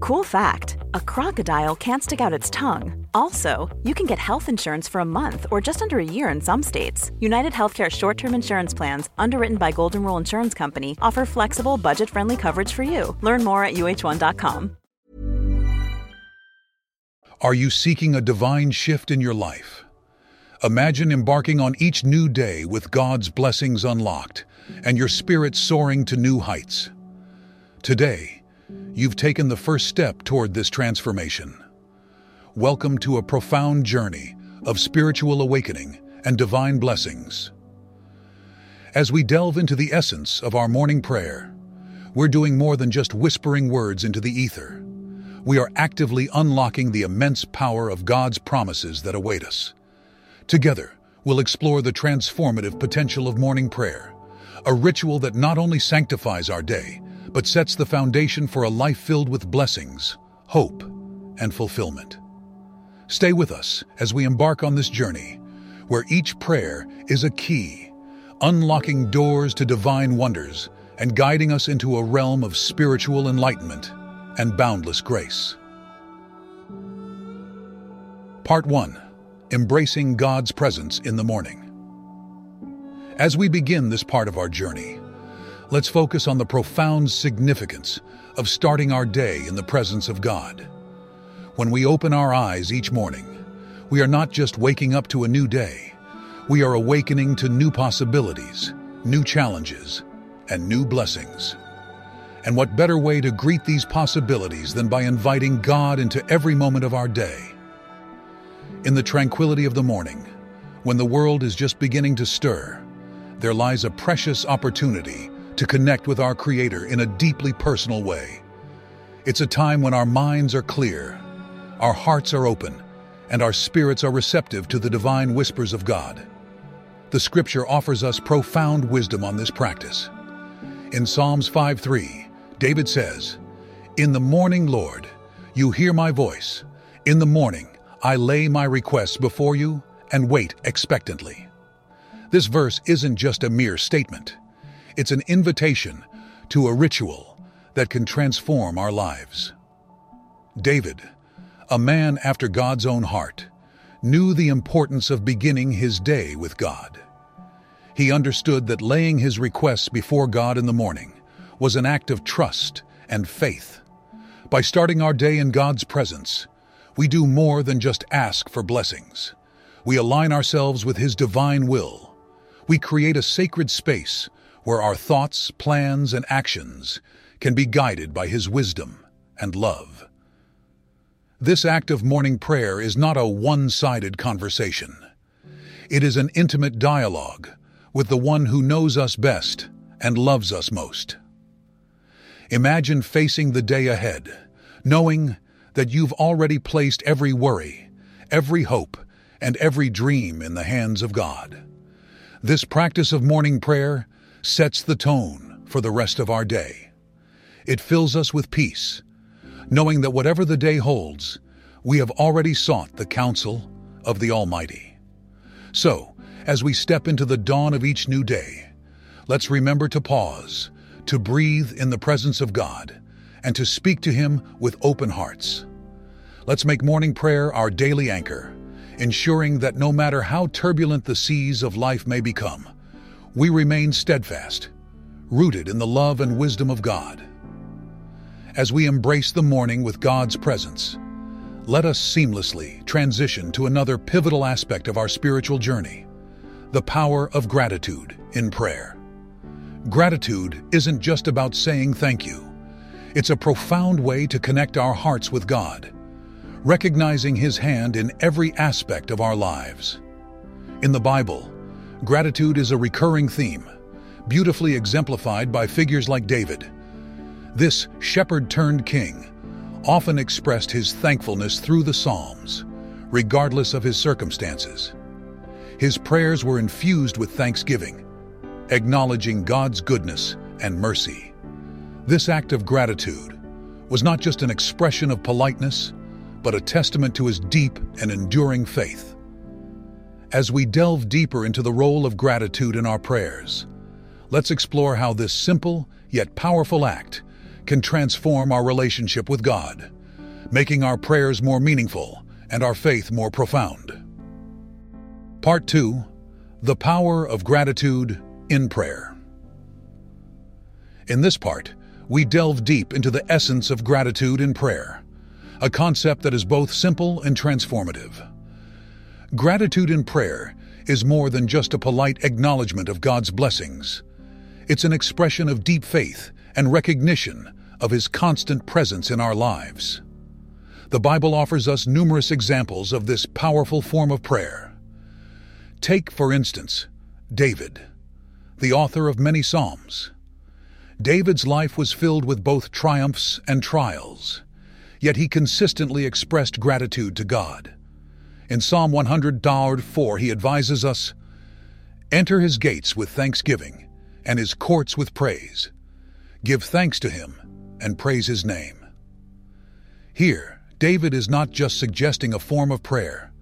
Cool fact a crocodile can't stick out its tongue. Also, you can get health insurance for a month or just under a year in some states. United Healthcare short term insurance plans, underwritten by Golden Rule Insurance Company, offer flexible, budget friendly coverage for you. Learn more at uh1.com. Are you seeking a divine shift in your life? Imagine embarking on each new day with God's blessings unlocked and your spirit soaring to new heights. Today, you've taken the first step toward this transformation. Welcome to a profound journey of spiritual awakening and divine blessings. As we delve into the essence of our morning prayer, we're doing more than just whispering words into the ether. We are actively unlocking the immense power of God's promises that await us. Together, we'll explore the transformative potential of morning prayer, a ritual that not only sanctifies our day, but sets the foundation for a life filled with blessings, hope, and fulfillment. Stay with us as we embark on this journey, where each prayer is a key, unlocking doors to divine wonders and guiding us into a realm of spiritual enlightenment and boundless grace. Part 1 Embracing God's Presence in the Morning. As we begin this part of our journey, let's focus on the profound significance of starting our day in the presence of God. When we open our eyes each morning, we are not just waking up to a new day, we are awakening to new possibilities, new challenges, and new blessings. And what better way to greet these possibilities than by inviting God into every moment of our day? In the tranquility of the morning, when the world is just beginning to stir, there lies a precious opportunity to connect with our Creator in a deeply personal way. It's a time when our minds are clear, our hearts are open, and our spirits are receptive to the divine whispers of God. The scripture offers us profound wisdom on this practice. In Psalms 5:3, David says, In the morning, Lord, you hear my voice. In the morning, I lay my requests before you and wait expectantly. This verse isn't just a mere statement. It's an invitation to a ritual that can transform our lives. David, a man after God's own heart, knew the importance of beginning his day with God. He understood that laying his requests before God in the morning was an act of trust and faith. By starting our day in God's presence, we do more than just ask for blessings. We align ourselves with His divine will. We create a sacred space where our thoughts, plans, and actions can be guided by His wisdom and love. This act of morning prayer is not a one-sided conversation. It is an intimate dialogue with the one who knows us best and loves us most. Imagine facing the day ahead, knowing that you've already placed every worry, every hope, and every dream in the hands of God. This practice of morning prayer sets the tone for the rest of our day. It fills us with peace, knowing that whatever the day holds, we have already sought the counsel of the Almighty. So, as we step into the dawn of each new day, let's remember to pause, to breathe in the presence of God, and to speak to Him with open hearts. Let's make morning prayer our daily anchor, ensuring that no matter how turbulent the seas of life may become, we remain steadfast, rooted in the love and wisdom of God. As we embrace the morning with God's presence, let us seamlessly transition to another pivotal aspect of our spiritual journey the power of gratitude in prayer. Gratitude isn't just about saying thank you, it's a profound way to connect our hearts with God, recognizing His hand in every aspect of our lives. In the Bible, gratitude is a recurring theme, beautifully exemplified by figures like David. This shepherd turned king often expressed his thankfulness through the Psalms, regardless of his circumstances. His prayers were infused with thanksgiving, acknowledging God's goodness and mercy. This act of gratitude was not just an expression of politeness, but a testament to his deep and enduring faith. As we delve deeper into the role of gratitude in our prayers, let's explore how this simple yet powerful act can transform our relationship with God, making our prayers more meaningful and our faith more profound. Part 2 The Power of Gratitude in Prayer. In this part, we delve deep into the essence of gratitude in prayer, a concept that is both simple and transformative. Gratitude in prayer is more than just a polite acknowledgement of God's blessings. It's an expression of deep faith and recognition of His constant presence in our lives. The Bible offers us numerous examples of this powerful form of prayer. Take, for instance, David, the author of many Psalms. David's life was filled with both triumphs and trials, yet he consistently expressed gratitude to God. In Psalm 100:4 he advises us, Enter his gates with thanksgiving, and his courts with praise. Give thanks to him, and praise his name. Here, David is not just suggesting a form of prayer,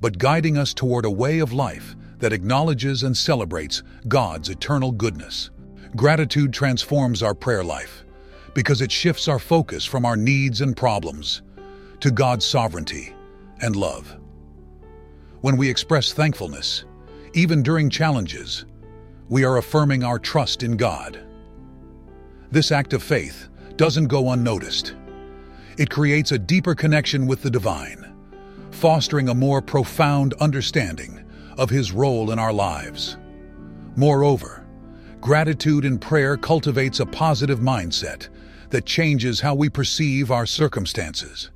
but guiding us toward a way of life that acknowledges and celebrates God's eternal goodness. Gratitude transforms our prayer life because it shifts our focus from our needs and problems to God's sovereignty and love. When we express thankfulness, even during challenges, we are affirming our trust in God. This act of faith doesn't go unnoticed. It creates a deeper connection with the divine, fostering a more profound understanding of His role in our lives. Moreover, gratitude in prayer cultivates a positive mindset that changes how we perceive our circumstances.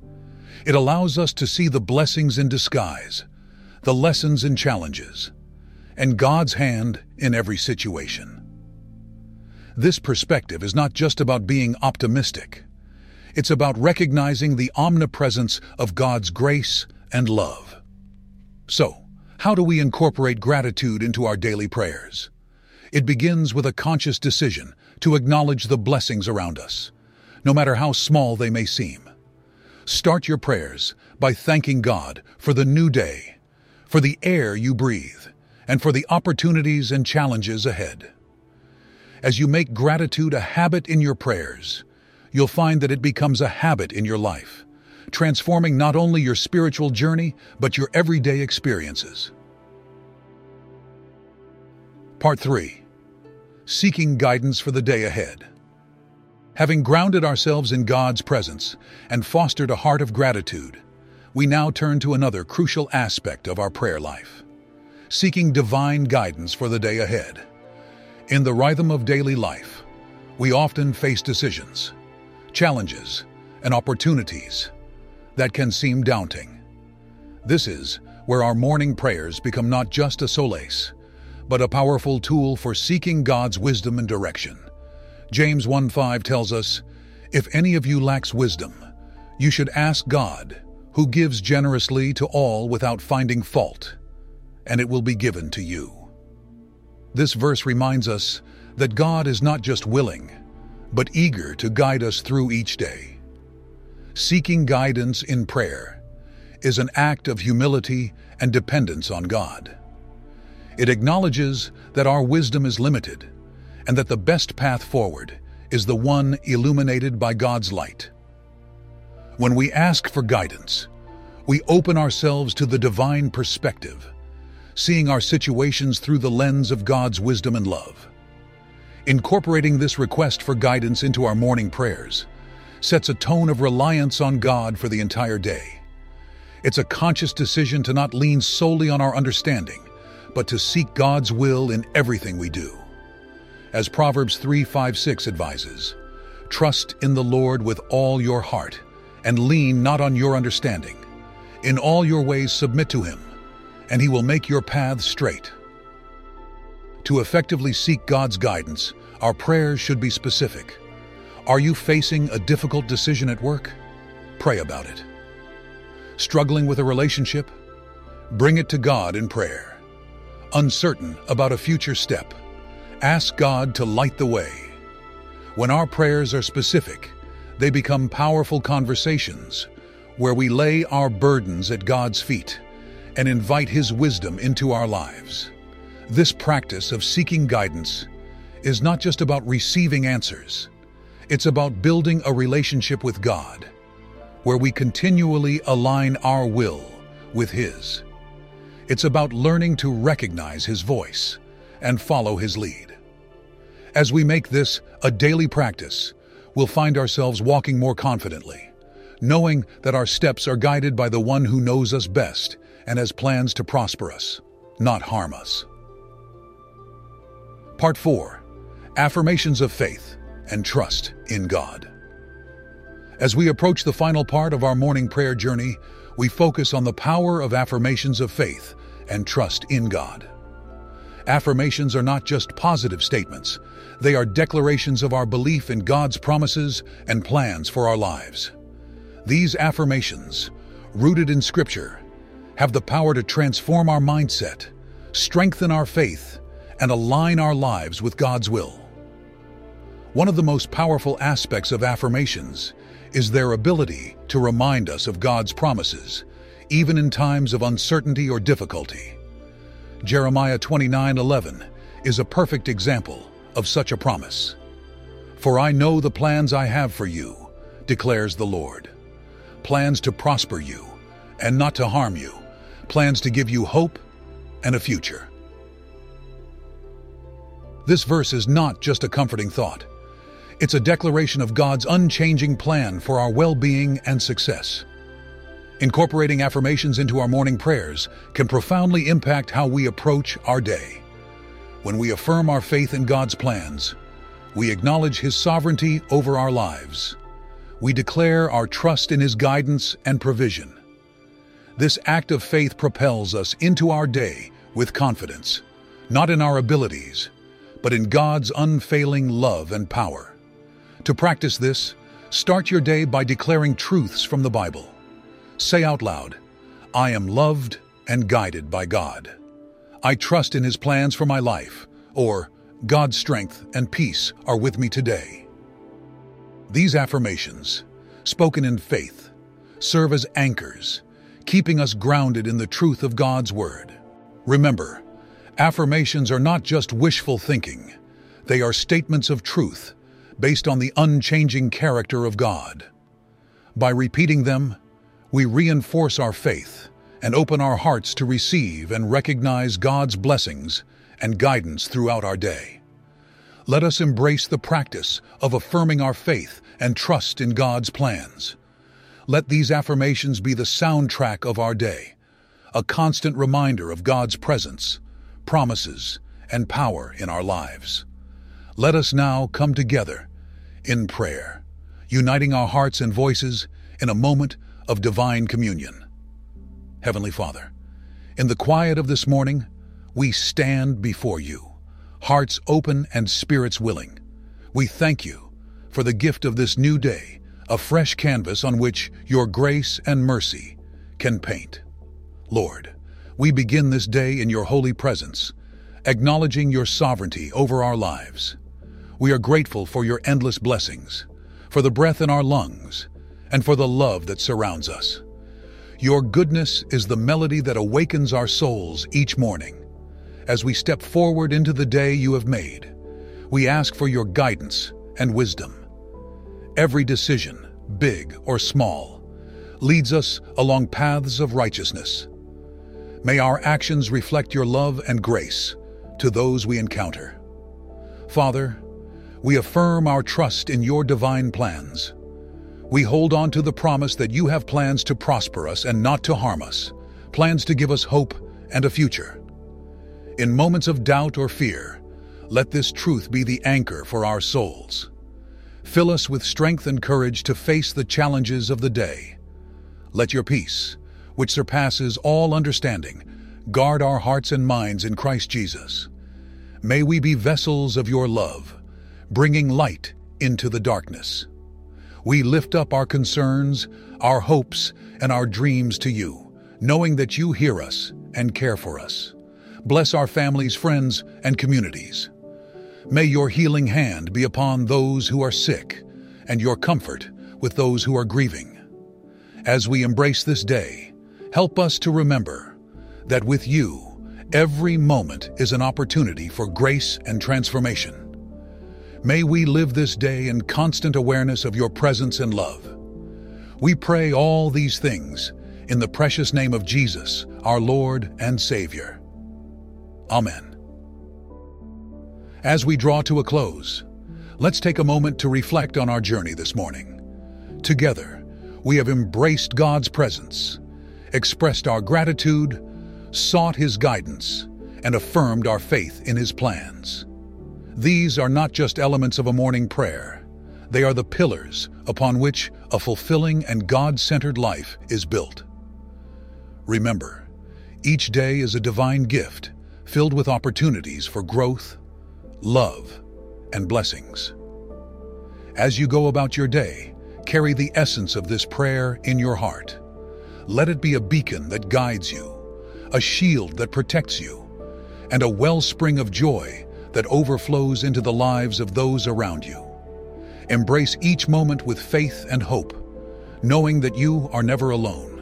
It allows us to see the blessings in disguise, the lessons and challenges, and God's hand in every situation. This perspective is not just about being optimistic. It's about recognizing the omnipresence of God's grace and love. So, how do we incorporate gratitude into our daily prayers? It begins with a conscious decision to acknowledge the blessings around us, no matter how small they may seem. Start your prayers by thanking God for the new day, for the air you breathe, and for the opportunities and challenges ahead. As you make gratitude a habit in your prayers, you'll find that it becomes a habit in your life, transforming not only your spiritual journey, but your everyday experiences. Part 3 Seeking Guidance for the Day Ahead. Having grounded ourselves in God's presence and fostered a heart of gratitude, we now turn to another crucial aspect of our prayer life seeking divine guidance for the day ahead. In the rhythm of daily life, we often face decisions, challenges, and opportunities that can seem daunting. This is where our morning prayers become not just a solace, but a powerful tool for seeking God's wisdom and direction. James 1:5 tells us, If any of you lacks wisdom, you should ask God, who gives generously to all without finding fault, and it will be given to you. This verse reminds us that God is not just willing, but eager to guide us through each day. Seeking guidance in prayer is an act of humility and dependence on God. It acknowledges that our wisdom is limited and that the best path forward is the one illuminated by God's light. When we ask for guidance, we open ourselves to the divine perspective seeing our situations through the lens of God's wisdom and love. Incorporating this request for guidance into our morning prayers sets a tone of reliance on God for the entire day, It's a conscious decision to not lean solely on our understanding, but to seek God's will in everything we do. As Proverbs 3 5 6 advises, Trust in the Lord with all your heart, and lean not on your understanding. In all your ways submit to him, and he will make your paths straight. To effectively seek God's guidance, our prayers should be specific. Are you facing a difficult decision at work? Pray about it. Struggling with a relationship? Bring it to God in prayer. Uncertain about a future step? Ask God to light the way. When our prayers are specific, they become powerful conversations where we lay our burdens at God's feet and invite His wisdom into our lives. This practice of seeking guidance is not just about receiving answers, it's about building a relationship with God where we continually align our will with His. It's about learning to recognize His voice and follow His lead. As we make this a daily practice, we'll find ourselves walking more confidently, knowing that our steps are guided by the one who knows us best and has plans to prosper us, not harm us. Part 4 Affirmations of Faith and Trust in God. As we approach the final part of our morning prayer journey, we focus on the power of affirmations of faith and trust in God. Affirmations are not just positive statements, they are declarations of our belief in God's promises and plans for our lives. These affirmations, rooted in Scripture, have the power to transform our mindset, strengthen our faith, and align our lives with God's will. One of the most powerful aspects of affirmations is their ability to remind us of God's promises, even in times of uncertainty or difficulty. Jeremiah 29:11 is a perfect example of such a promise. For I know the plans I have for you, declares the Lord. Plans to prosper you and not to harm you, plans to give you hope and a future. This verse is not just a comforting thought. It's a declaration of God's unchanging plan for our well-being and success. Incorporating affirmations into our morning prayers can profoundly impact how we approach our day. When we affirm our faith in God's plans, we acknowledge His sovereignty over our lives. We declare our trust in His guidance and provision. This act of faith propels us into our day with confidence, not in our abilities, but in God's unfailing love and power. To practice this, start your day by declaring truths from the Bible. Say out loud, I am loved and guided by God. I trust in His plans for my life, or God's strength and peace are with me today. These affirmations, spoken in faith, serve as anchors, keeping us grounded in the truth of God's Word. Remember, affirmations are not just wishful thinking, they are statements of truth based on the unchanging character of God. By repeating them, we reinforce our faith and open our hearts to receive and recognize God's blessings and guidance throughout our day. Let us embrace the practice of affirming our faith and trust in God's plans. Let these affirmations be the soundtrack of our day, a constant reminder of God's presence, promises, and power in our lives. Let us now come together in prayer, uniting our hearts and voices in a moment of divine communion. Heavenly Father, in the quiet of this morning, we stand before you, hearts open and spirits willing. We thank you for the gift of this new day, a fresh canvas on which your grace and mercy can paint. Lord, we begin this day in your holy presence, acknowledging your sovereignty over our lives. We are grateful for your endless blessings, for the breath in our lungs, and for the love that surrounds us. Your goodness is the melody that awakens our souls each morning. As we step forward into the day you have made, we ask for your guidance and wisdom. Every decision, big or small, leads us along paths of righteousness. May our actions reflect your love and grace to those we encounter. Father, we affirm our trust in your divine plans We hold on to the promise that you have plans to prosper us and not to harm us, plans to give us hope and a future. In moments of doubt or fear, let this truth be the anchor for our souls. Fill us with strength and courage to face the challenges of the day. Let your peace, which surpasses all understanding, guard our hearts and minds in Christ Jesus. May we be vessels of your love, bringing light into the darkness. We lift up our concerns, our hopes, and our dreams to you, knowing that you hear us and care for us. Bless our families, friends, and communities. May your healing hand be upon those who are sick, and your comfort with those who are grieving. As we embrace this day, help us to remember that with you, every moment is an opportunity for grace and transformation. May we live this day in constant awareness of your presence and love. We pray all these things in the precious name of Jesus, our Lord and Savior. Amen. As we draw to a close, let's take a moment to reflect on our journey this morning. Together, we have embraced God's presence, expressed our gratitude, sought His guidance, and affirmed our faith in His plans. These are not just elements of a morning prayer. They are the pillars upon which a fulfilling and God-centered life is built. Remember, each day is a divine gift filled with opportunities for growth, love, and blessings. As you go about your day, carry the essence of this prayer in your heart. Let it be a beacon that guides you, a shield that protects you, and a wellspring of joy that overflows into the lives of those around you. Embrace each moment with faith and hope, knowing that you are never alone.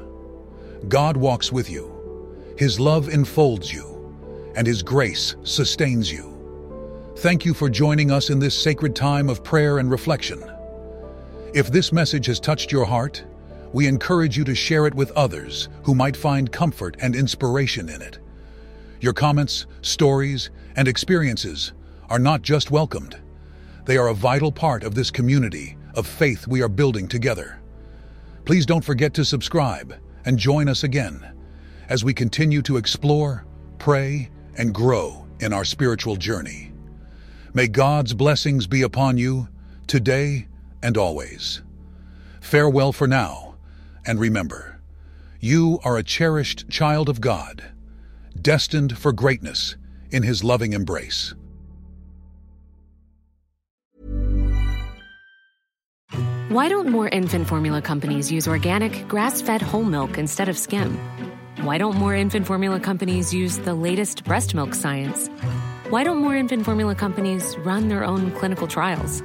God walks with you. His love enfolds you, and His grace sustains you. Thank you for joining us in this sacred time of prayer and reflection. If this message has touched your heart, we encourage you to share it with others who might find comfort and inspiration in it. Your comments, stories, and experiences are not just welcomed. They are a vital part of this community of faith we are building together. Please don't forget to subscribe and join us again as we continue to explore, pray, and grow in our spiritual journey. May God's blessings be upon you today and always. Farewell for now, and remember, you are a cherished child of God, destined for greatness in his loving embrace. Why don't more infant formula companies use organic, grass fed whole milk instead of skim? Why don't more infant formula companies use the latest breast milk science? Why don't more infant formula companies run their own clinical trials?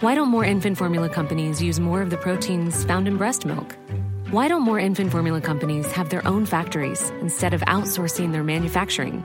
Why don't more infant formula companies use more of the proteins found in breast milk? Why don't more infant formula companies have their own factories instead of outsourcing their manufacturing?